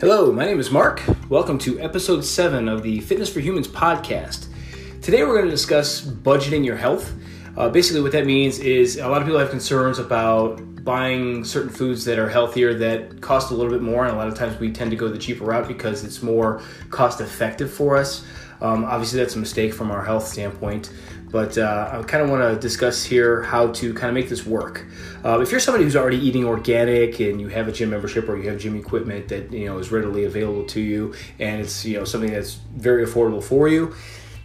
Hello, my name is Mark. Welcome to episode 7 of the Fitness for Humans podcast. Today we're going to discuss budgeting your health. Uh, basically, what that means is a lot of people have concerns about buying certain foods that are healthier that cost a little bit more, and a lot of times we tend to go the cheaper route because it's more cost effective for us. Um, obviously, that's a mistake from our health standpoint, but uh, I kind of want to discuss here how to kind of make this work. Uh, if you're somebody who's already eating organic and you have a gym membership or you have gym equipment that you know is readily available to you and it's you know something that's very affordable for you,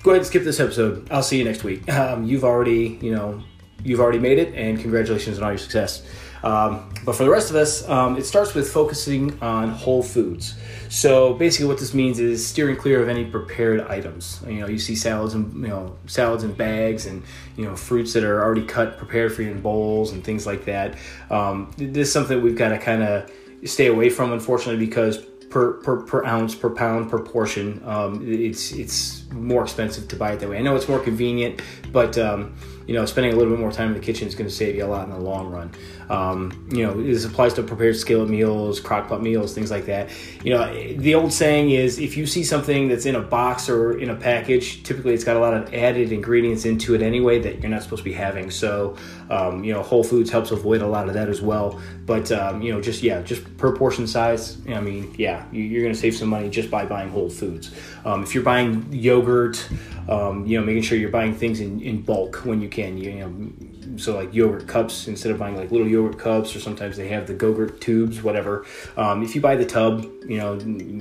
go ahead and skip this episode. I'll see you next week. Um, you've already you know you've already made it, and congratulations on all your success. Um, but for the rest of us, um, it starts with focusing on whole foods. So basically, what this means is steering clear of any prepared items. You know, you see salads and you know salads in bags, and you know fruits that are already cut, prepared for you in bowls, and things like that. Um, this is something we've got to kind of stay away from, unfortunately, because per, per, per ounce, per pound, per portion. Um, it's it's more expensive to buy it that way. I know it's more convenient, but um, you know, spending a little bit more time in the kitchen is going to save you a lot in the long run. Um, you know, this applies to prepared skillet meals, crockpot meals, things like that. You know, the old saying is if you see something that's in a box or in a package, typically it's got a lot of added ingredients into it anyway that you're not supposed to be having. So, um, you know, Whole Foods helps avoid a lot of that as well. But, um, you know, just, yeah, just per portion size, I mean, yeah, you're going to save some money just by buying Whole Foods. Um, if you're buying yogurt, um, you know, making sure you're buying things in, in bulk when you can, you know, so like yogurt cups instead of buying like little yogurt cups or sometimes they have the Go-Gurt tubes whatever um, if you buy the tub you know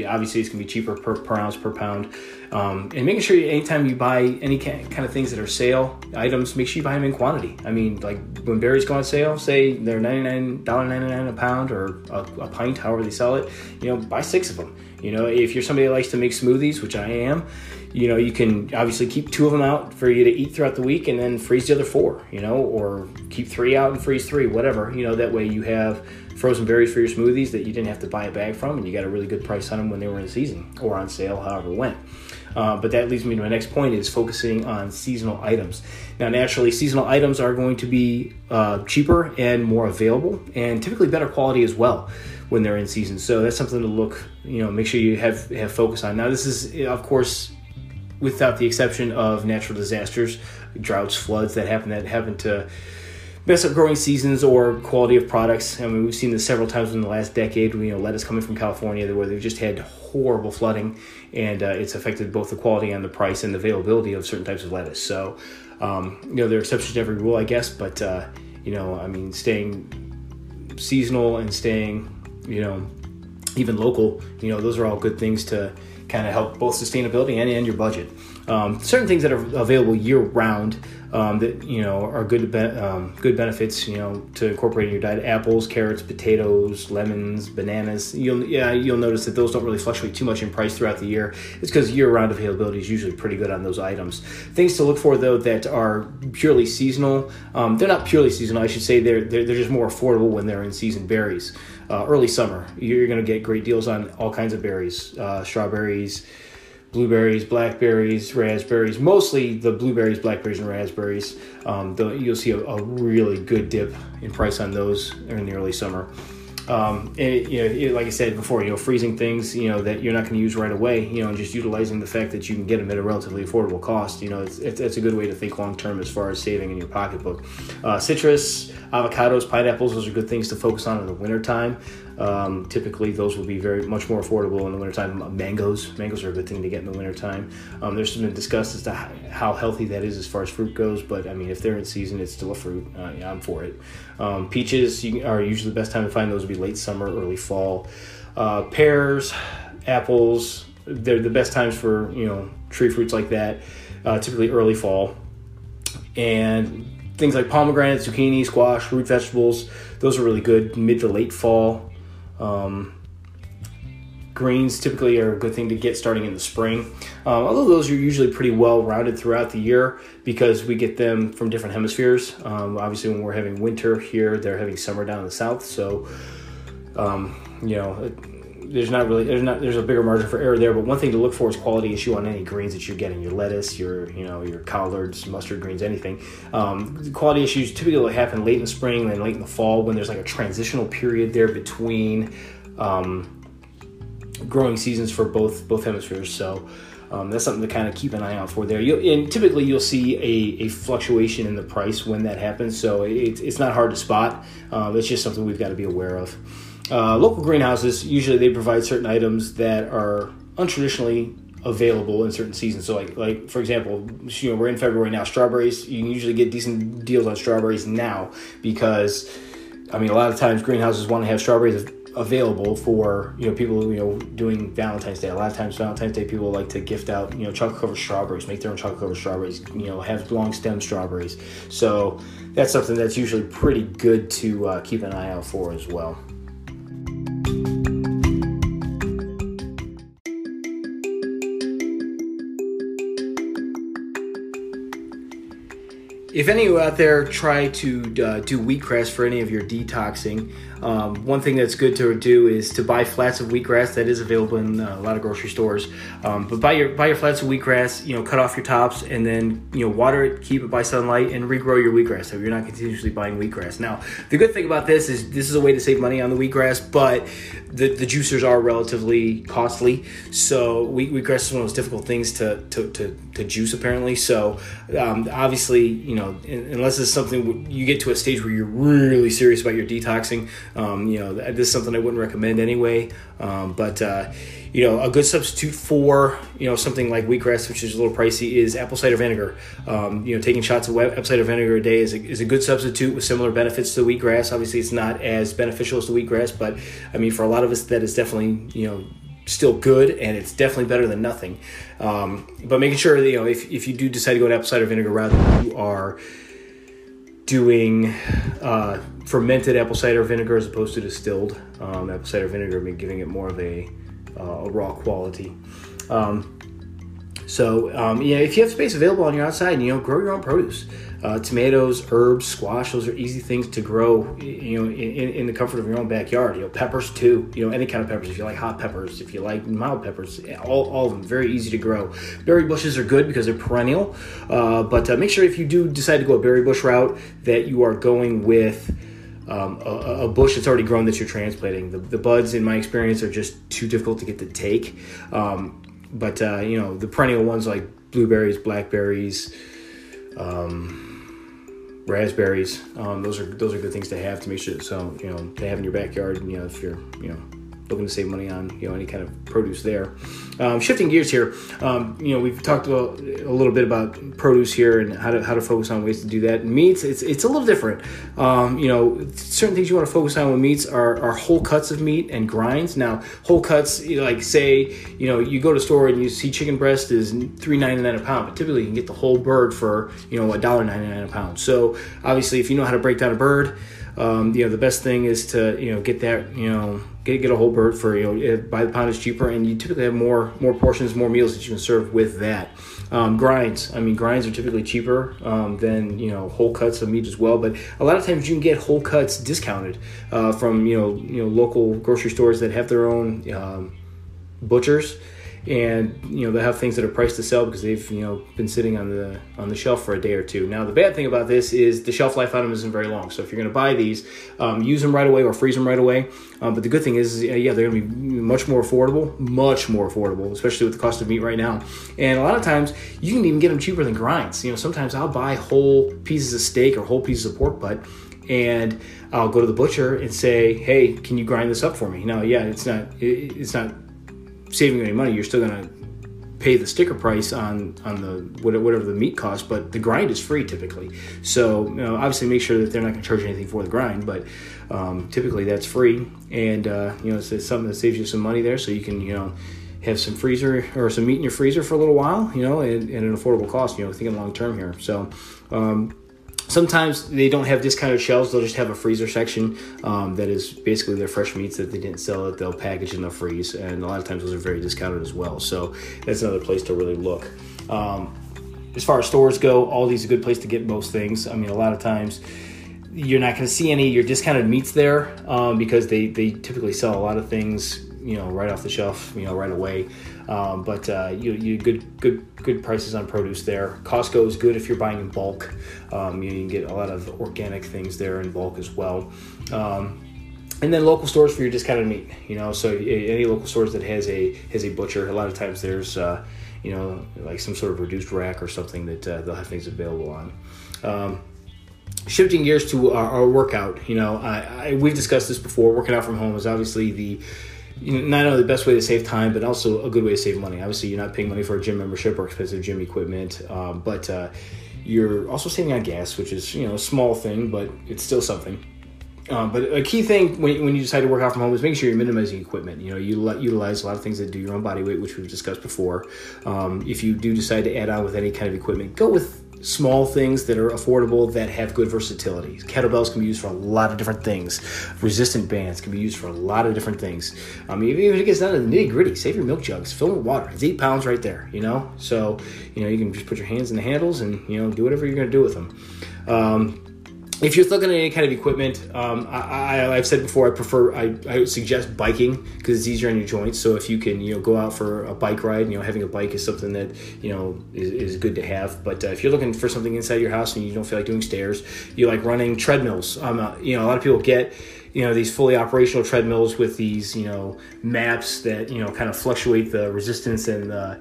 obviously it's to be cheaper per, per ounce per pound um, and making sure anytime you buy any kind of things that are sale items make sure you buy them in quantity. I mean like when berries go on sale say they're $99.99 a pound or a, a pint however they sell it you know buy six of them you know if you're somebody that likes to make smoothies which i am you know, you can obviously keep two of them out for you to eat throughout the week and then freeze the other four, you know, or keep three out and freeze three, whatever. You know, that way you have frozen berries for your smoothies that you didn't have to buy a bag from and you got a really good price on them when they were in season or on sale, however it went. Uh, but that leads me to my next point is focusing on seasonal items. Now, naturally, seasonal items are going to be uh, cheaper and more available and typically better quality as well when they're in season. So that's something to look, you know, make sure you have have focus on. Now, this is of course without the exception of natural disasters, droughts, floods that happen that happen to mess up growing seasons or quality of products. I mean, we've seen this several times in the last decade. You know, lettuce coming from California where they've just had horrible flooding, and uh, it's affected both the quality and the price and the availability of certain types of lettuce. So, um, you know, there are exceptions to every rule, I guess, but uh, you know, I mean, staying seasonal and staying, you know, even local, you know, those are all good things to kind of help both sustainability and, and your budget. Um, certain things that are available year round um, that you know are good be- um, good benefits you know to incorporate in your diet: apples, carrots, potatoes, lemons, bananas. You'll yeah you'll notice that those don't really fluctuate too much in price throughout the year. It's because year round availability is usually pretty good on those items. Things to look for though that are purely seasonal. Um, they're not purely seasonal. I should say they're, they're they're just more affordable when they're in season berries. Uh, early summer, you're going to get great deals on all kinds of berries, uh, strawberries blueberries, blackberries, raspberries, mostly the blueberries, blackberries, and raspberries. Um, the, you'll see a, a, really good dip in price on those in the early summer. Um, and it, you know, it, like I said before, you know, freezing things, you know, that you're not going to use right away, you know, and just utilizing the fact that you can get them at a relatively affordable cost, you know, it's, it's, it's a good way to think long term as far as saving in your pocketbook. Uh, citrus, avocados, pineapples, those are good things to focus on in the wintertime. Um, typically, those will be very much more affordable in the wintertime. Mangoes, mangoes are a good thing to get in the wintertime. Um, there's been discussed as to how healthy that is as far as fruit goes, but I mean, if they're in season, it's still a fruit. Uh, yeah, I'm for it. Um, peaches are usually the best time to find those would be late summer, early fall. Uh, pears, apples, they're the best times for you know tree fruits like that. Uh, typically early fall, and things like pomegranate, zucchini, squash, root vegetables. Those are really good mid to late fall. Um, greens typically are a good thing to get starting in the spring. Um, although those are usually pretty well rounded throughout the year because we get them from different hemispheres. Um, obviously, when we're having winter here, they're having summer down in the south. So, um, you know, there's not really there's not there's a bigger margin for error there. But one thing to look for is quality issue on any greens that you're getting. Your lettuce, your you know your collards, mustard greens, anything. Um, quality issues typically happen late in the spring and late in the fall when there's like a transitional period there between. Um, growing seasons for both both hemispheres. So um, that's something to kind of keep an eye out for there. you and typically you'll see a, a, fluctuation in the price when that happens. So it, it's not hard to spot. Um, it's just something we've got to be aware of. Uh, local greenhouses usually they provide certain items that are untraditionally available in certain seasons. So like like for example, you know we're in February now. Strawberries you can usually get decent deals on strawberries now because I mean a lot of times greenhouses want to have strawberries available for you know people you know doing Valentine's Day. A lot of times Valentine's Day people like to gift out you know chocolate covered strawberries, make their own chocolate covered strawberries. You know have long stem strawberries. So that's something that's usually pretty good to uh, keep an eye out for as well. If any of you out there try to uh, do wheatgrass for any of your detoxing, um, one thing that's good to do is to buy flats of wheatgrass that is available in uh, a lot of grocery stores. Um, but buy your buy your flats of wheatgrass, you know, cut off your tops and then you know water it, keep it by sunlight, and regrow your wheatgrass. So you're not continuously buying wheatgrass. Now, the good thing about this is this is a way to save money on the wheatgrass, but the, the juicers are relatively costly. So wheat, wheatgrass is one of those difficult things to to, to, to juice apparently. So um, obviously, you know, unless it's something you get to a stage where you're really serious about your detoxing, um, you know, this is something I wouldn't recommend anyway. Um, but uh, you know, a good substitute for you know something like wheatgrass, which is a little pricey, is apple cider vinegar. Um, you know, taking shots of apple cider vinegar a day is a, is a good substitute with similar benefits to wheatgrass. Obviously, it's not as beneficial as the wheatgrass, but I mean, for a lot of us, that is definitely you know still good and it's definitely better than nothing. Um, but making sure that, you know, if, if you do decide to go to apple cider vinegar rather you are doing uh, fermented apple cider vinegar as opposed to distilled um, apple cider vinegar, giving it more of a, uh, a raw quality. Um, so um, yeah, if you have space available on your outside, you know, grow your own produce. Uh, tomatoes, herbs, squash, those are easy things to grow, you know, in, in, the comfort of your own backyard. You know, peppers too, you know, any kind of peppers. If you like hot peppers, if you like mild peppers, all, all of them, very easy to grow. Berry bushes are good because they're perennial, uh, but uh, make sure if you do decide to go a berry bush route that you are going with um, a, a, bush that's already grown that you're transplanting. The, the, buds, in my experience, are just too difficult to get to take. Um, but, uh, you know, the perennial ones like blueberries, blackberries, um, raspberries. Um, those are those are good things to have to make sure so you know to have in your backyard. And, You know if you're you know looking to save money on you know any kind of produce there. Um, shifting gears here, um, you know we've talked about a little bit about produce here and how to how to focus on ways to do that. Meats, it's it's a little different. Um, you know, certain things you want to focus on with meats are, are whole cuts of meat and grinds. Now, whole cuts, you know, like say you know you go to store and you see chicken breast is three ninety nine a pound, but typically you can get the whole bird for you know a dollar ninety nine a pound. So obviously, if you know how to break down a bird um, you know, the best thing is to you know get that you know get get a whole bird for you know buy the pound is cheaper and you typically have more more portions, more meals that you can serve with that. Um, grinds, I mean, grinds are typically cheaper um, than you know whole cuts of meat as well. But a lot of times you can get whole cuts discounted uh, from you know you know local grocery stores that have their own um, butchers and you know they have things that are priced to sell because they've you know been sitting on the on the shelf for a day or two. Now the bad thing about this is the shelf life on them isn't very long. So if you're going to buy these, um, use them right away or freeze them right away. Um, but the good thing is, yeah, they're going to be much more affordable, much more affordable, especially with the cost of meat right now. And a lot of times you can even get them cheaper than grinds. You know, sometimes I'll buy whole pieces of steak or whole pieces of pork butt and I'll go to the butcher and say, "Hey, can you grind this up for me?" Now, yeah, it's not it's not saving any money. You're still to pay the sticker price on on the whatever the meat costs, but the grind is free typically. So you know, obviously make sure that they're not going to charge anything for the grind, but um, typically that's free, and uh, you know it's, it's, something that saves you some money there, so you can you know have some freezer or some meat in your freezer for a little while, you know, and, and an affordable cost. You know, thinking long term here. So. Um, Sometimes they don't have discounted shelves; they'll just have a freezer section um, that is basically their fresh meats that they didn't sell that they'll package and they'll freeze. And a lot of times those are very discounted as well. So that's another place to really look. Um, as far as stores go, Aldi's a good place to get most things. I mean, a lot of times you're not going to see any of your discounted meats there um, because they, they typically sell a lot of things you know right off the shelf you know right away um, but uh, you, you good good good prices on produce there costco is good if you're buying in bulk um, you, you, can get a lot of organic things there in bulk as well um, and then local stores for your discounted meat. You know, so any local stores that has a has a butcher, a lot of times there's uh, you know like some sort of reduced rack or something that uh, they'll have things available on. Um, shifting gears to our, our workout, you know, I, I, we've discussed this before. Working out from home is obviously the not only the best way to save time, but also a good way to save money. Obviously, you're not paying money for a gym membership or expensive gym equipment, um, but uh, you're also saving on gas, which is you know a small thing, but it's still something. Um, but a key thing when, when you decide to work out from home is making sure you're minimizing equipment. You know, you utilize a lot of things that do your own body weight, which we've discussed before. Um, if you do decide to add on with any kind of equipment, go with small things that are affordable that have good versatility. Kettlebells can be used for a lot of different things. Resistant bands can be used for a lot of different things. Um, even if it gets down to the nitty gritty, save your milk jugs, fill them with water. It's eight pounds right there, you know? So, you know, you can just put your hands in the handles and, you know, do whatever you're going to do with them. Um, if you're looking at any kind of equipment, um, I, have said before I prefer I, I suggest biking because it's easier on your joints. So if you can you know go out for a bike ride, you know having a bike is something that you know is, is good to have. But uh, if you're looking for something inside your house and you don't feel like doing stairs, you like running treadmills. Um, uh, you know a lot of people get you know these fully operational treadmills with these you know maps that you know kind of fluctuate the resistance and the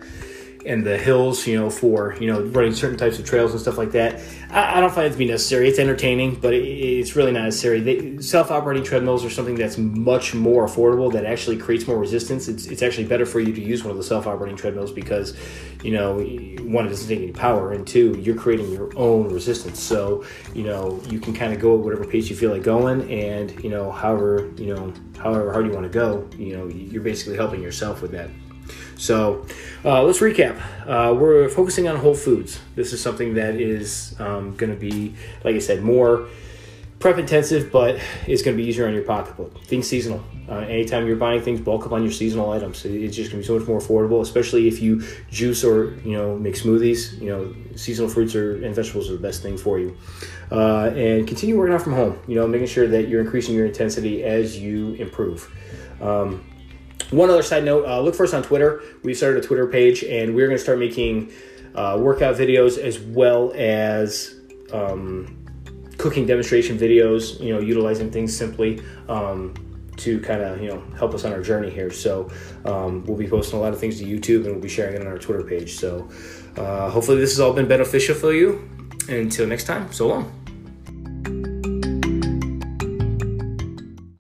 and the hills, you know, for you know running certain types of trails and stuff like that. I, I don't find it to be necessary. It's entertaining, but it, it's really not necessary. They, self-operating treadmills are something that's much more affordable. That actually creates more resistance. It's, it's actually better for you to use one of the self-operating treadmills because you know one it doesn't take any power, and two you're creating your own resistance. So you know you can kind of go at whatever pace you feel like going, and you know however you know however hard you want to go. You know you're basically helping yourself with that. So uh, let's recap. Uh, we're focusing on whole foods. This is something that is um, going to be, like I said, more prep intensive, but it's going to be easier on your pocketbook. Think seasonal. Uh, anytime you're buying things, bulk up on your seasonal items. It's just going to be so much more affordable, especially if you juice or you know make smoothies. You know, seasonal fruits are, and vegetables are the best thing for you. Uh, and continue working out from home. You know, making sure that you're increasing your intensity as you improve. Um, one other side note uh, look for us on Twitter. We started a Twitter page, and we're going to start making uh, workout videos as well as um, cooking demonstration videos, you know, utilizing things simply. Um, to kind of you know help us on our journey here. So um, we'll be posting a lot of things to YouTube and we'll be sharing it on our Twitter page. So uh, hopefully this has all been beneficial for you. Until next time, so long.